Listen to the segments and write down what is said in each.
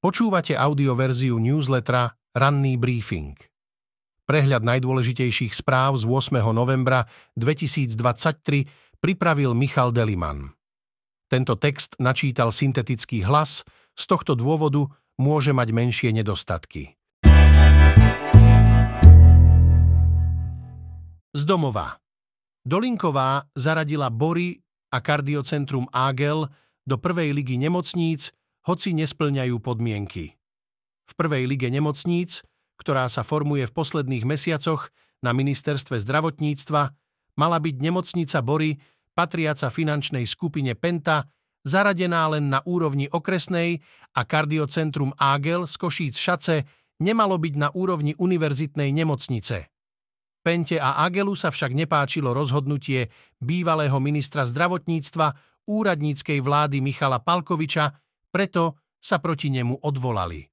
Počúvate audioverziu newslettera Ranný briefing. Prehľad najdôležitejších správ z 8. novembra 2023 pripravil Michal Deliman. Tento text načítal syntetický hlas, z tohto dôvodu môže mať menšie nedostatky. Z domova. Dolinková zaradila Bory a kardiocentrum Ágel do prvej ligy nemocníc hoci nesplňajú podmienky. V prvej lige nemocníc, ktorá sa formuje v posledných mesiacoch na ministerstve zdravotníctva, mala byť nemocnica Bory, patriaca finančnej skupine Penta, zaradená len na úrovni okresnej a kardiocentrum Ágel z Košíc Šace nemalo byť na úrovni univerzitnej nemocnice. Pente a Agelu sa však nepáčilo rozhodnutie bývalého ministra zdravotníctva úradníckej vlády Michala Palkoviča preto sa proti nemu odvolali.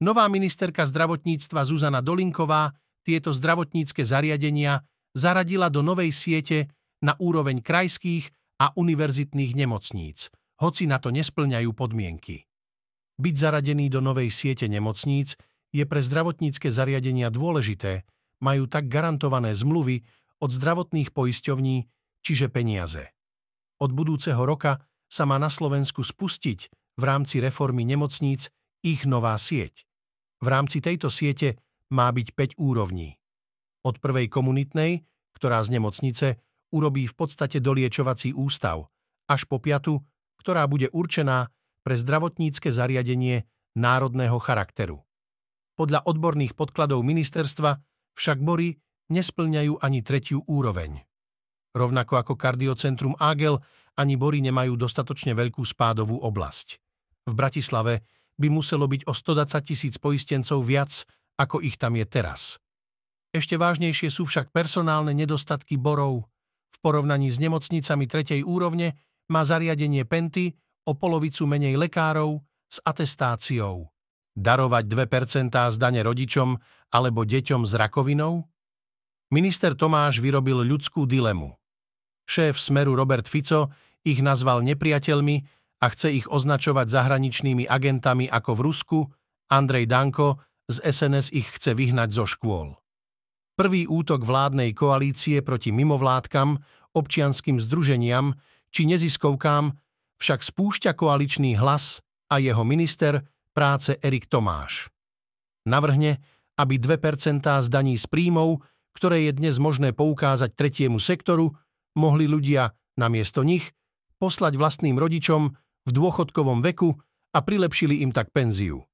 Nová ministerka zdravotníctva Zuzana Dolinková tieto zdravotnícke zariadenia zaradila do novej siete na úroveň krajských a univerzitných nemocníc, hoci na to nesplňajú podmienky. Byť zaradený do novej siete nemocníc je pre zdravotnícke zariadenia dôležité, majú tak garantované zmluvy od zdravotných poisťovní, čiže peniaze. Od budúceho roka sa má na Slovensku spustiť v rámci reformy nemocníc ich nová sieť. V rámci tejto siete má byť 5 úrovní. Od prvej komunitnej, ktorá z nemocnice urobí v podstate doliečovací ústav, až po piatu, ktorá bude určená pre zdravotnícke zariadenie národného charakteru. Podľa odborných podkladov ministerstva však Bory nesplňajú ani tretiu úroveň. Rovnako ako kardiocentrum Ágel, ani Bory nemajú dostatočne veľkú spádovú oblasť. V Bratislave by muselo byť o 120 tisíc poistencov viac, ako ich tam je teraz. Ešte vážnejšie sú však personálne nedostatky borov. V porovnaní s nemocnicami tretej úrovne má zariadenie Penty o polovicu menej lekárov s atestáciou. Darovať 2% z rodičom alebo deťom s rakovinou? Minister Tomáš vyrobil ľudskú dilemu. Šéf Smeru Robert Fico ich nazval nepriateľmi a chce ich označovať zahraničnými agentami ako v Rusku, Andrej Danko z SNS ich chce vyhnať zo škôl. Prvý útok vládnej koalície proti mimovládkam, občianským združeniam či neziskovkám však spúšťa koaličný hlas a jeho minister práce Erik Tomáš. Navrhne, aby 2% z daní z príjmov, ktoré je dnes možné poukázať tretiemu sektoru, mohli ľudia namiesto nich poslať vlastným rodičom v dôchodkovom veku a prilepšili im tak penziu.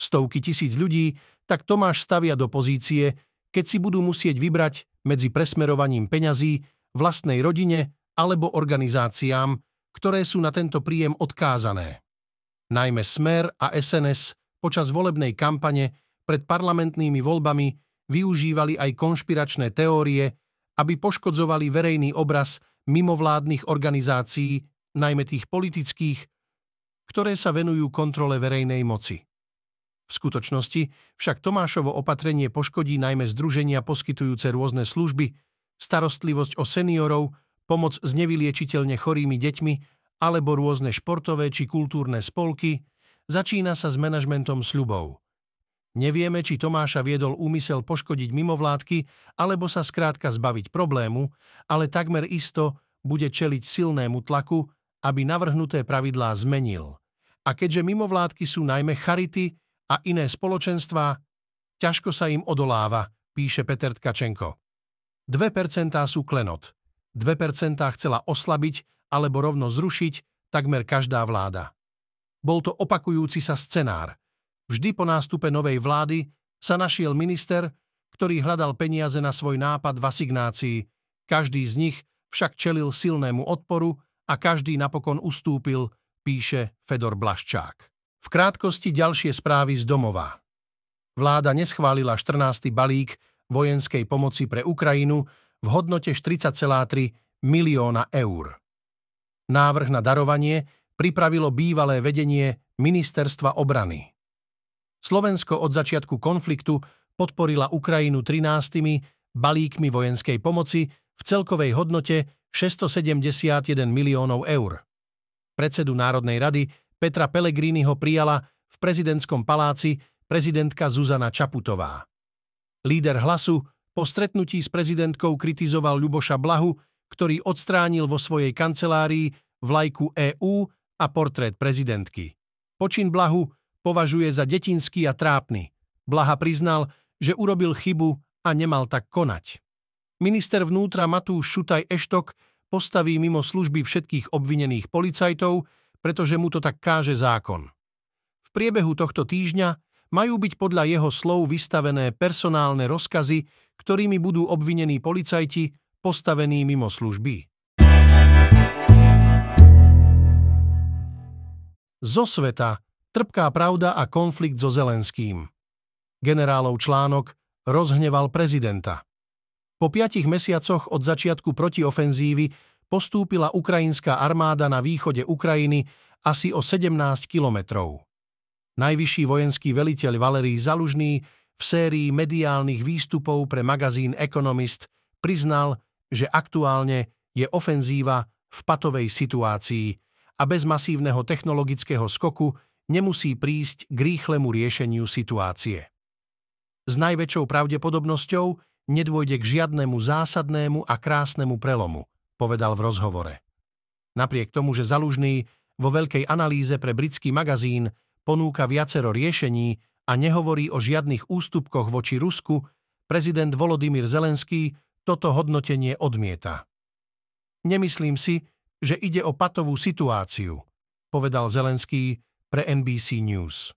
Stovky tisíc ľudí tak Tomáš stavia do pozície, keď si budú musieť vybrať medzi presmerovaním peňazí vlastnej rodine alebo organizáciám, ktoré sú na tento príjem odkázané. Najmä Smer a SNS počas volebnej kampane pred parlamentnými voľbami využívali aj konšpiračné teórie, aby poškodzovali verejný obraz mimovládnych organizácií najmä tých politických, ktoré sa venujú kontrole verejnej moci. V skutočnosti však Tomášovo opatrenie poškodí najmä združenia poskytujúce rôzne služby, starostlivosť o seniorov, pomoc s nevyliečiteľne chorými deťmi alebo rôzne športové či kultúrne spolky, začína sa s manažmentom sľubov. Nevieme, či Tomáša viedol úmysel poškodiť mimovládky, alebo sa skrátka zbaviť problému, ale takmer isto bude čeliť silnému tlaku aby navrhnuté pravidlá zmenil. A keďže mimovládky sú najmä charity a iné spoločenstvá, ťažko sa im odoláva, píše Peter Tkačenko. 2% sú klenot. 2% chcela oslabiť alebo rovno zrušiť takmer každá vláda. Bol to opakujúci sa scenár. Vždy po nástupe novej vlády sa našiel minister, ktorý hľadal peniaze na svoj nápad v asignácii. Každý z nich však čelil silnému odporu a každý napokon ustúpil, píše Fedor Blaščák. V krátkosti ďalšie správy z domova. Vláda neschválila 14. balík vojenskej pomoci pre Ukrajinu v hodnote 40,3 milióna eur. Návrh na darovanie pripravilo bývalé vedenie Ministerstva obrany. Slovensko od začiatku konfliktu podporila Ukrajinu 13 balíkmi vojenskej pomoci v celkovej hodnote 671 miliónov eur. Predsedu Národnej rady Petra Pellegriniho prijala v prezidentskom paláci prezidentka Zuzana Čaputová. Líder hlasu po stretnutí s prezidentkou kritizoval Ľuboša Blahu, ktorý odstránil vo svojej kancelárii vlajku EÚ a portrét prezidentky. Počin Blahu považuje za detinský a trápny. Blaha priznal, že urobil chybu a nemal tak konať. Minister vnútra Matúš Šutaj Eštok postaví mimo služby všetkých obvinených policajtov, pretože mu to tak káže zákon. V priebehu tohto týždňa majú byť podľa jeho slov vystavené personálne rozkazy, ktorými budú obvinení policajti postavení mimo služby. Zo sveta trpká pravda a konflikt so Zelenským. Generálov článok rozhneval prezidenta. Po piatich mesiacoch od začiatku protiofenzívy postúpila ukrajinská armáda na východe Ukrajiny asi o 17 kilometrov. Najvyšší vojenský veliteľ Valerí Zalužný v sérii mediálnych výstupov pre magazín Economist priznal, že aktuálne je ofenzíva v patovej situácii a bez masívneho technologického skoku nemusí prísť k rýchlemu riešeniu situácie. S najväčšou pravdepodobnosťou nedôjde k žiadnemu zásadnému a krásnemu prelomu, povedal v rozhovore. Napriek tomu, že Zalužný vo veľkej analýze pre britský magazín ponúka viacero riešení a nehovorí o žiadnych ústupkoch voči Rusku, prezident Volodymyr Zelenský toto hodnotenie odmieta. Nemyslím si, že ide o patovú situáciu, povedal Zelenský pre NBC News.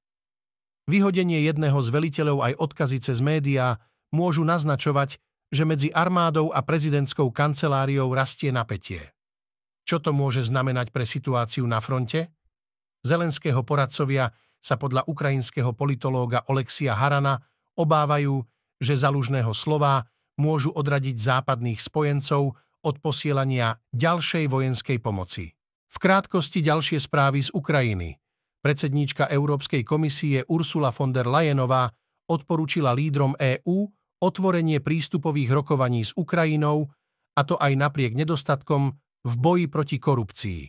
Vyhodenie jedného z veliteľov aj odkazy cez médiá môžu naznačovať, že medzi armádou a prezidentskou kanceláriou rastie napätie. Čo to môže znamenať pre situáciu na fronte? Zelenského poradcovia sa podľa ukrajinského politológa Olexia Harana obávajú, že zalužného slova môžu odradiť západných spojencov od posielania ďalšej vojenskej pomoci. V krátkosti ďalšie správy z Ukrajiny. Predsedníčka Európskej komisie Ursula von der Leyenová odporúčila lídrom EÚ otvorenie prístupových rokovaní s Ukrajinou, a to aj napriek nedostatkom v boji proti korupcii.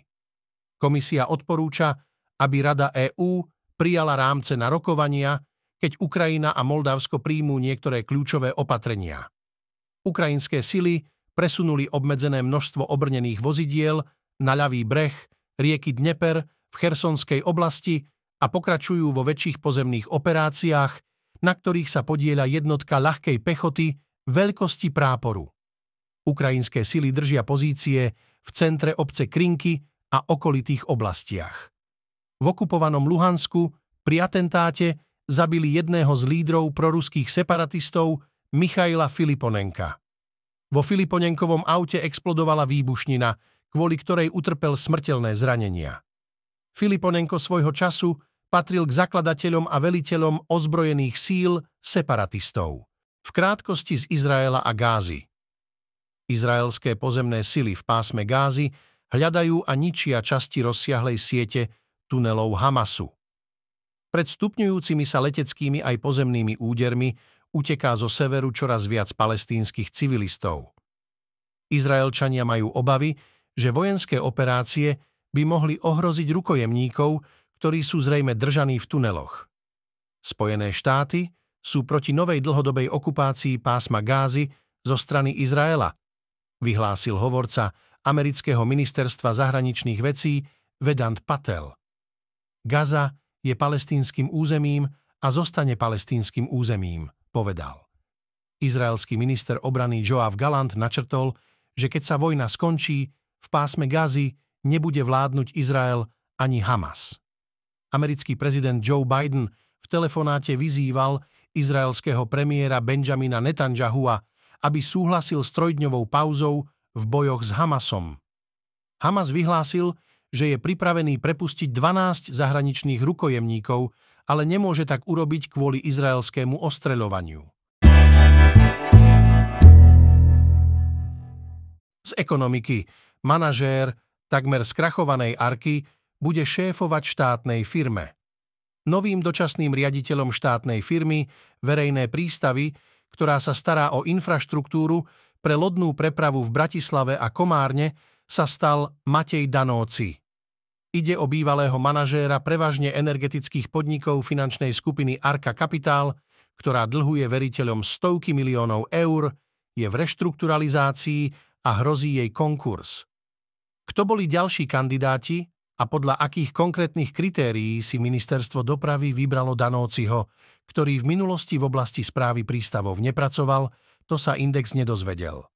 Komisia odporúča, aby Rada EÚ prijala rámce na rokovania, keď Ukrajina a Moldavsko príjmú niektoré kľúčové opatrenia. Ukrajinské sily presunuli obmedzené množstvo obrnených vozidiel na ľavý breh rieky Dneper v Chersonskej oblasti a pokračujú vo väčších pozemných operáciách, na ktorých sa podieľa jednotka ľahkej pechoty veľkosti práporu. Ukrajinské sily držia pozície v centre obce Krinky a okolitých oblastiach v okupovanom Luhansku pri atentáte zabili jedného z lídrov proruských separatistov Michaila Filiponenka. Vo Filiponenkovom aute explodovala výbušnina, kvôli ktorej utrpel smrteľné zranenia. Filiponenko svojho času patril k zakladateľom a veliteľom ozbrojených síl separatistov. V krátkosti z Izraela a Gázy. Izraelské pozemné sily v pásme Gázy hľadajú a ničia časti rozsiahlej siete tunelov Hamasu. Pred stupňujúcimi sa leteckými aj pozemnými údermi uteká zo severu čoraz viac palestínskych civilistov. Izraelčania majú obavy, že vojenské operácie by mohli ohroziť rukojemníkov, ktorí sú zrejme držaní v tuneloch. Spojené štáty sú proti novej dlhodobej okupácii pásma Gázy zo strany Izraela, vyhlásil hovorca amerického ministerstva zahraničných vecí Vedant Patel. Gaza je palestínskym územím a zostane palestínskym územím, povedal. Izraelský minister obrany Joav Galant načrtol, že keď sa vojna skončí, v pásme Gazy nebude vládnuť Izrael ani Hamas. Americký prezident Joe Biden v telefonáte vyzýval izraelského premiéra Benjamina Netanyahua, aby súhlasil s trojdňovou pauzou v bojoch s Hamasom. Hamas vyhlásil, že je pripravený prepustiť 12 zahraničných rukojemníkov, ale nemôže tak urobiť kvôli izraelskému ostreľovaniu. Z ekonomiky manažér takmer skrachovanej Arky bude šéfovať štátnej firme. Novým dočasným riaditeľom štátnej firmy verejné prístavy, ktorá sa stará o infraštruktúru pre lodnú prepravu v Bratislave a Komárne, sa stal Matej Danóci. Ide o bývalého manažéra prevažne energetických podnikov finančnej skupiny Arka Capital, ktorá dlhuje veriteľom stovky miliónov eur, je v reštrukturalizácii a hrozí jej konkurs. Kto boli ďalší kandidáti a podľa akých konkrétnych kritérií si ministerstvo dopravy vybralo Danóciho, ktorý v minulosti v oblasti správy prístavov nepracoval, to sa index nedozvedel.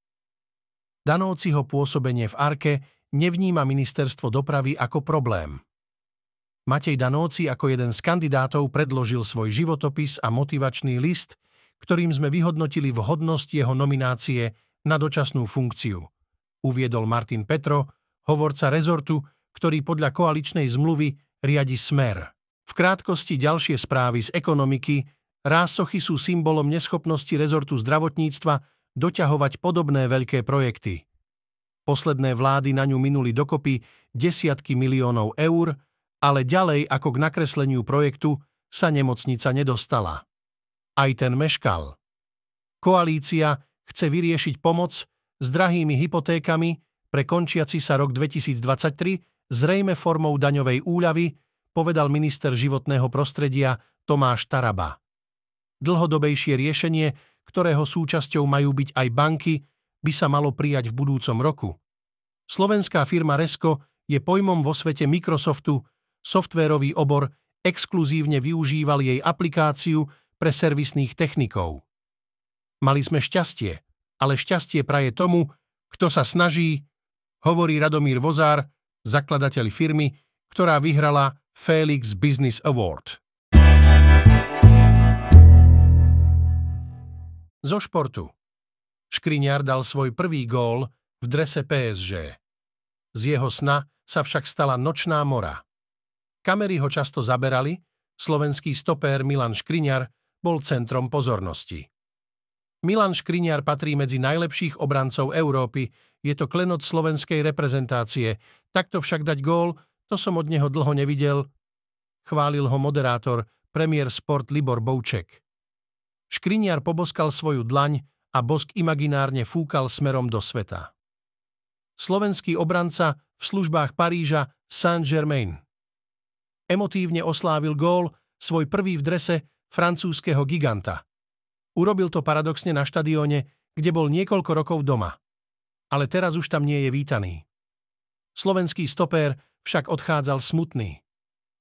Danóciho pôsobenie v Arke nevníma ministerstvo dopravy ako problém. Matej Danóci ako jeden z kandidátov predložil svoj životopis a motivačný list, ktorým sme vyhodnotili vhodnosť jeho nominácie na dočasnú funkciu. Uviedol Martin Petro, hovorca rezortu, ktorý podľa koaličnej zmluvy riadi smer. V krátkosti ďalšie správy z ekonomiky, rásochy sú symbolom neschopnosti rezortu zdravotníctva doťahovať podobné veľké projekty. Posledné vlády na ňu minuli dokopy desiatky miliónov eur, ale ďalej ako k nakresleniu projektu sa nemocnica nedostala. Aj ten meškal. Koalícia chce vyriešiť pomoc s drahými hypotékami pre končiaci sa rok 2023 zrejme formou daňovej úľavy, povedal minister životného prostredia Tomáš Taraba. Dlhodobejšie riešenie, ktorého súčasťou majú byť aj banky, by sa malo prijať v budúcom roku. Slovenská firma Resko je pojmom vo svete Microsoftu, softvérový obor exkluzívne využíval jej aplikáciu pre servisných technikov. Mali sme šťastie, ale šťastie praje tomu, kto sa snaží, hovorí Radomír Vozár, zakladateľ firmy, ktorá vyhrala Felix Business Award. Zo športu. Škriňar dal svoj prvý gól v drese PSG. Z jeho sna sa však stala nočná mora. Kamery ho často zaberali, slovenský stopér Milan Škriňar bol centrom pozornosti. Milan Škriňar patrí medzi najlepších obrancov Európy, je to klenot slovenskej reprezentácie. Takto však dať gól, to som od neho dlho nevidel. Chválil ho moderátor, premiér sport Libor Bouček. Škriňar poboskal svoju dlaň a bosk imaginárne fúkal smerom do sveta. Slovenský obranca v službách Paríža Saint-Germain. Emotívne oslávil gól, svoj prvý v drese francúzskeho giganta. Urobil to paradoxne na štadióne, kde bol niekoľko rokov doma. Ale teraz už tam nie je vítaný. Slovenský stopér však odchádzal smutný.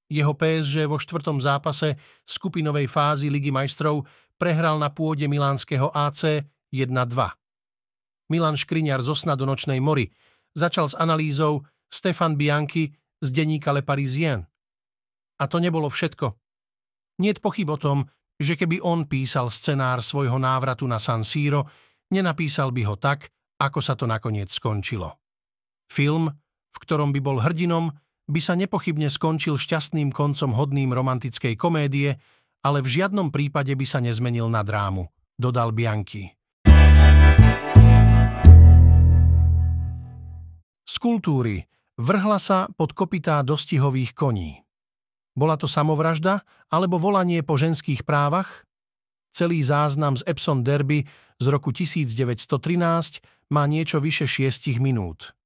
Jeho PSG vo štvrtom zápase skupinovej fázy Ligy majstrov prehral na pôde milánskeho AC 1-2. Milan Škriňar zo sna do nočnej mori začal s analýzou Stefan Bianchi z denníka Le Parisien. A to nebolo všetko. Niet pochyb o tom, že keby on písal scenár svojho návratu na San Siro, nenapísal by ho tak, ako sa to nakoniec skončilo. Film, v ktorom by bol hrdinom, by sa nepochybne skončil šťastným koncom hodným romantickej komédie, ale v žiadnom prípade by sa nezmenil na drámu, dodal Bianchi. Z kultúry vrhla sa pod kopytá dostihových koní. Bola to samovražda alebo volanie po ženských právach? Celý záznam z Epson Derby z roku 1913 má niečo vyše 6 minút.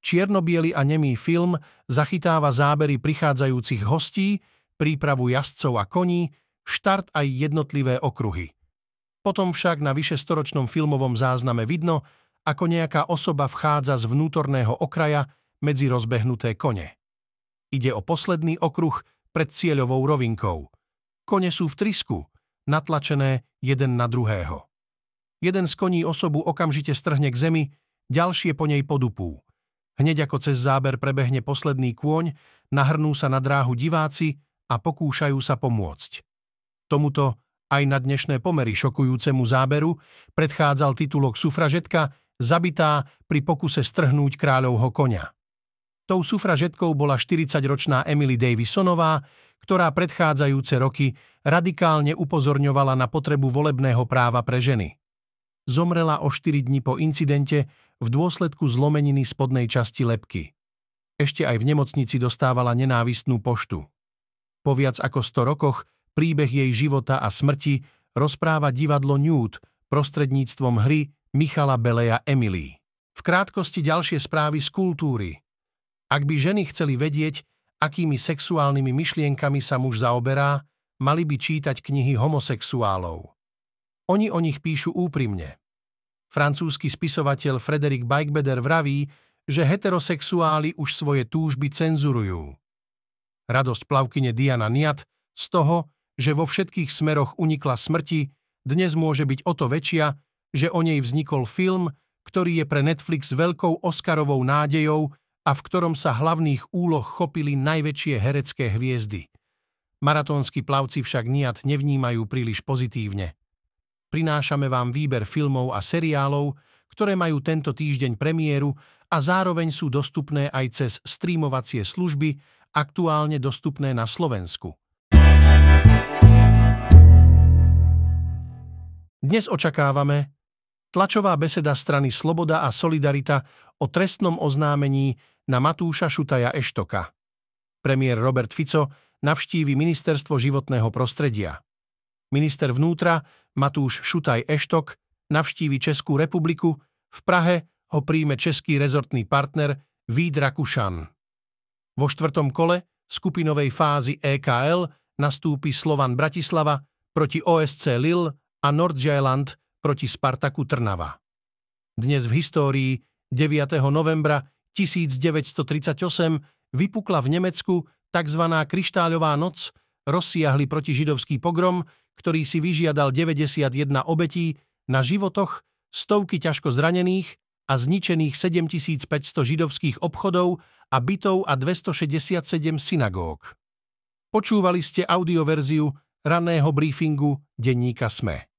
Čiernobiely a nemý film zachytáva zábery prichádzajúcich hostí, prípravu jazdcov a koní, štart aj jednotlivé okruhy. Potom však na vyše storočnom filmovom zázname vidno, ako nejaká osoba vchádza z vnútorného okraja medzi rozbehnuté kone. Ide o posledný okruh pred cieľovou rovinkou. Kone sú v trisku, natlačené jeden na druhého. Jeden z koní osobu okamžite strhne k zemi, ďalšie po nej podupú. Hneď ako cez záber prebehne posledný kôň, nahrnú sa na dráhu diváci a pokúšajú sa pomôcť. Tomuto aj na dnešné pomery šokujúcemu záberu predchádzal titulok sufražetka zabitá pri pokuse strhnúť kráľovho konia. Tou sufražetkou bola 40-ročná Emily Davisonová, ktorá predchádzajúce roky radikálne upozorňovala na potrebu volebného práva pre ženy. Zomrela o 4 dní po incidente, v dôsledku zlomeniny spodnej časti lepky. Ešte aj v nemocnici dostávala nenávistnú poštu. Po viac ako 100 rokoch príbeh jej života a smrti rozpráva divadlo Nude prostredníctvom hry Michala Beleja Emily. V krátkosti ďalšie správy z kultúry. Ak by ženy chceli vedieť, akými sexuálnymi myšlienkami sa muž zaoberá, mali by čítať knihy homosexuálov. Oni o nich píšu úprimne. Francúzsky spisovateľ Frederik Beigbeder vraví, že heterosexuáli už svoje túžby cenzurujú. Radosť plavkyne Diana Niat z toho, že vo všetkých smeroch unikla smrti, dnes môže byť o to väčšia, že o nej vznikol film, ktorý je pre Netflix veľkou Oscarovou nádejou a v ktorom sa hlavných úloh chopili najväčšie herecké hviezdy. Maratónsky plavci však Niat nevnímajú príliš pozitívne. Prinášame vám výber filmov a seriálov, ktoré majú tento týždeň premiéru a zároveň sú dostupné aj cez streamovacie služby, aktuálne dostupné na Slovensku. Dnes očakávame tlačová beseda strany Sloboda a Solidarita o trestnom oznámení na Matúša Šutaja Eštoka. Premiér Robert Fico navštívi Ministerstvo životného prostredia. Minister vnútra Matúš Šutaj Eštok navštívi Českú republiku, v Prahe ho príjme český rezortný partner Vít Rakušan. Vo štvrtom kole skupinovej fázy EKL nastúpi Slovan Bratislava proti OSC Lille a Nordjylland proti Spartaku Trnava. Dnes v histórii 9. novembra 1938 vypukla v Nemecku tzv. kryštáľová noc, rozsiahli protižidovský pogrom, ktorý si vyžiadal 91 obetí na životoch, stovky ťažko zranených a zničených 7500 židovských obchodov a bytov a 267 synagóg. Počúvali ste audioverziu ranného briefingu denníka SME.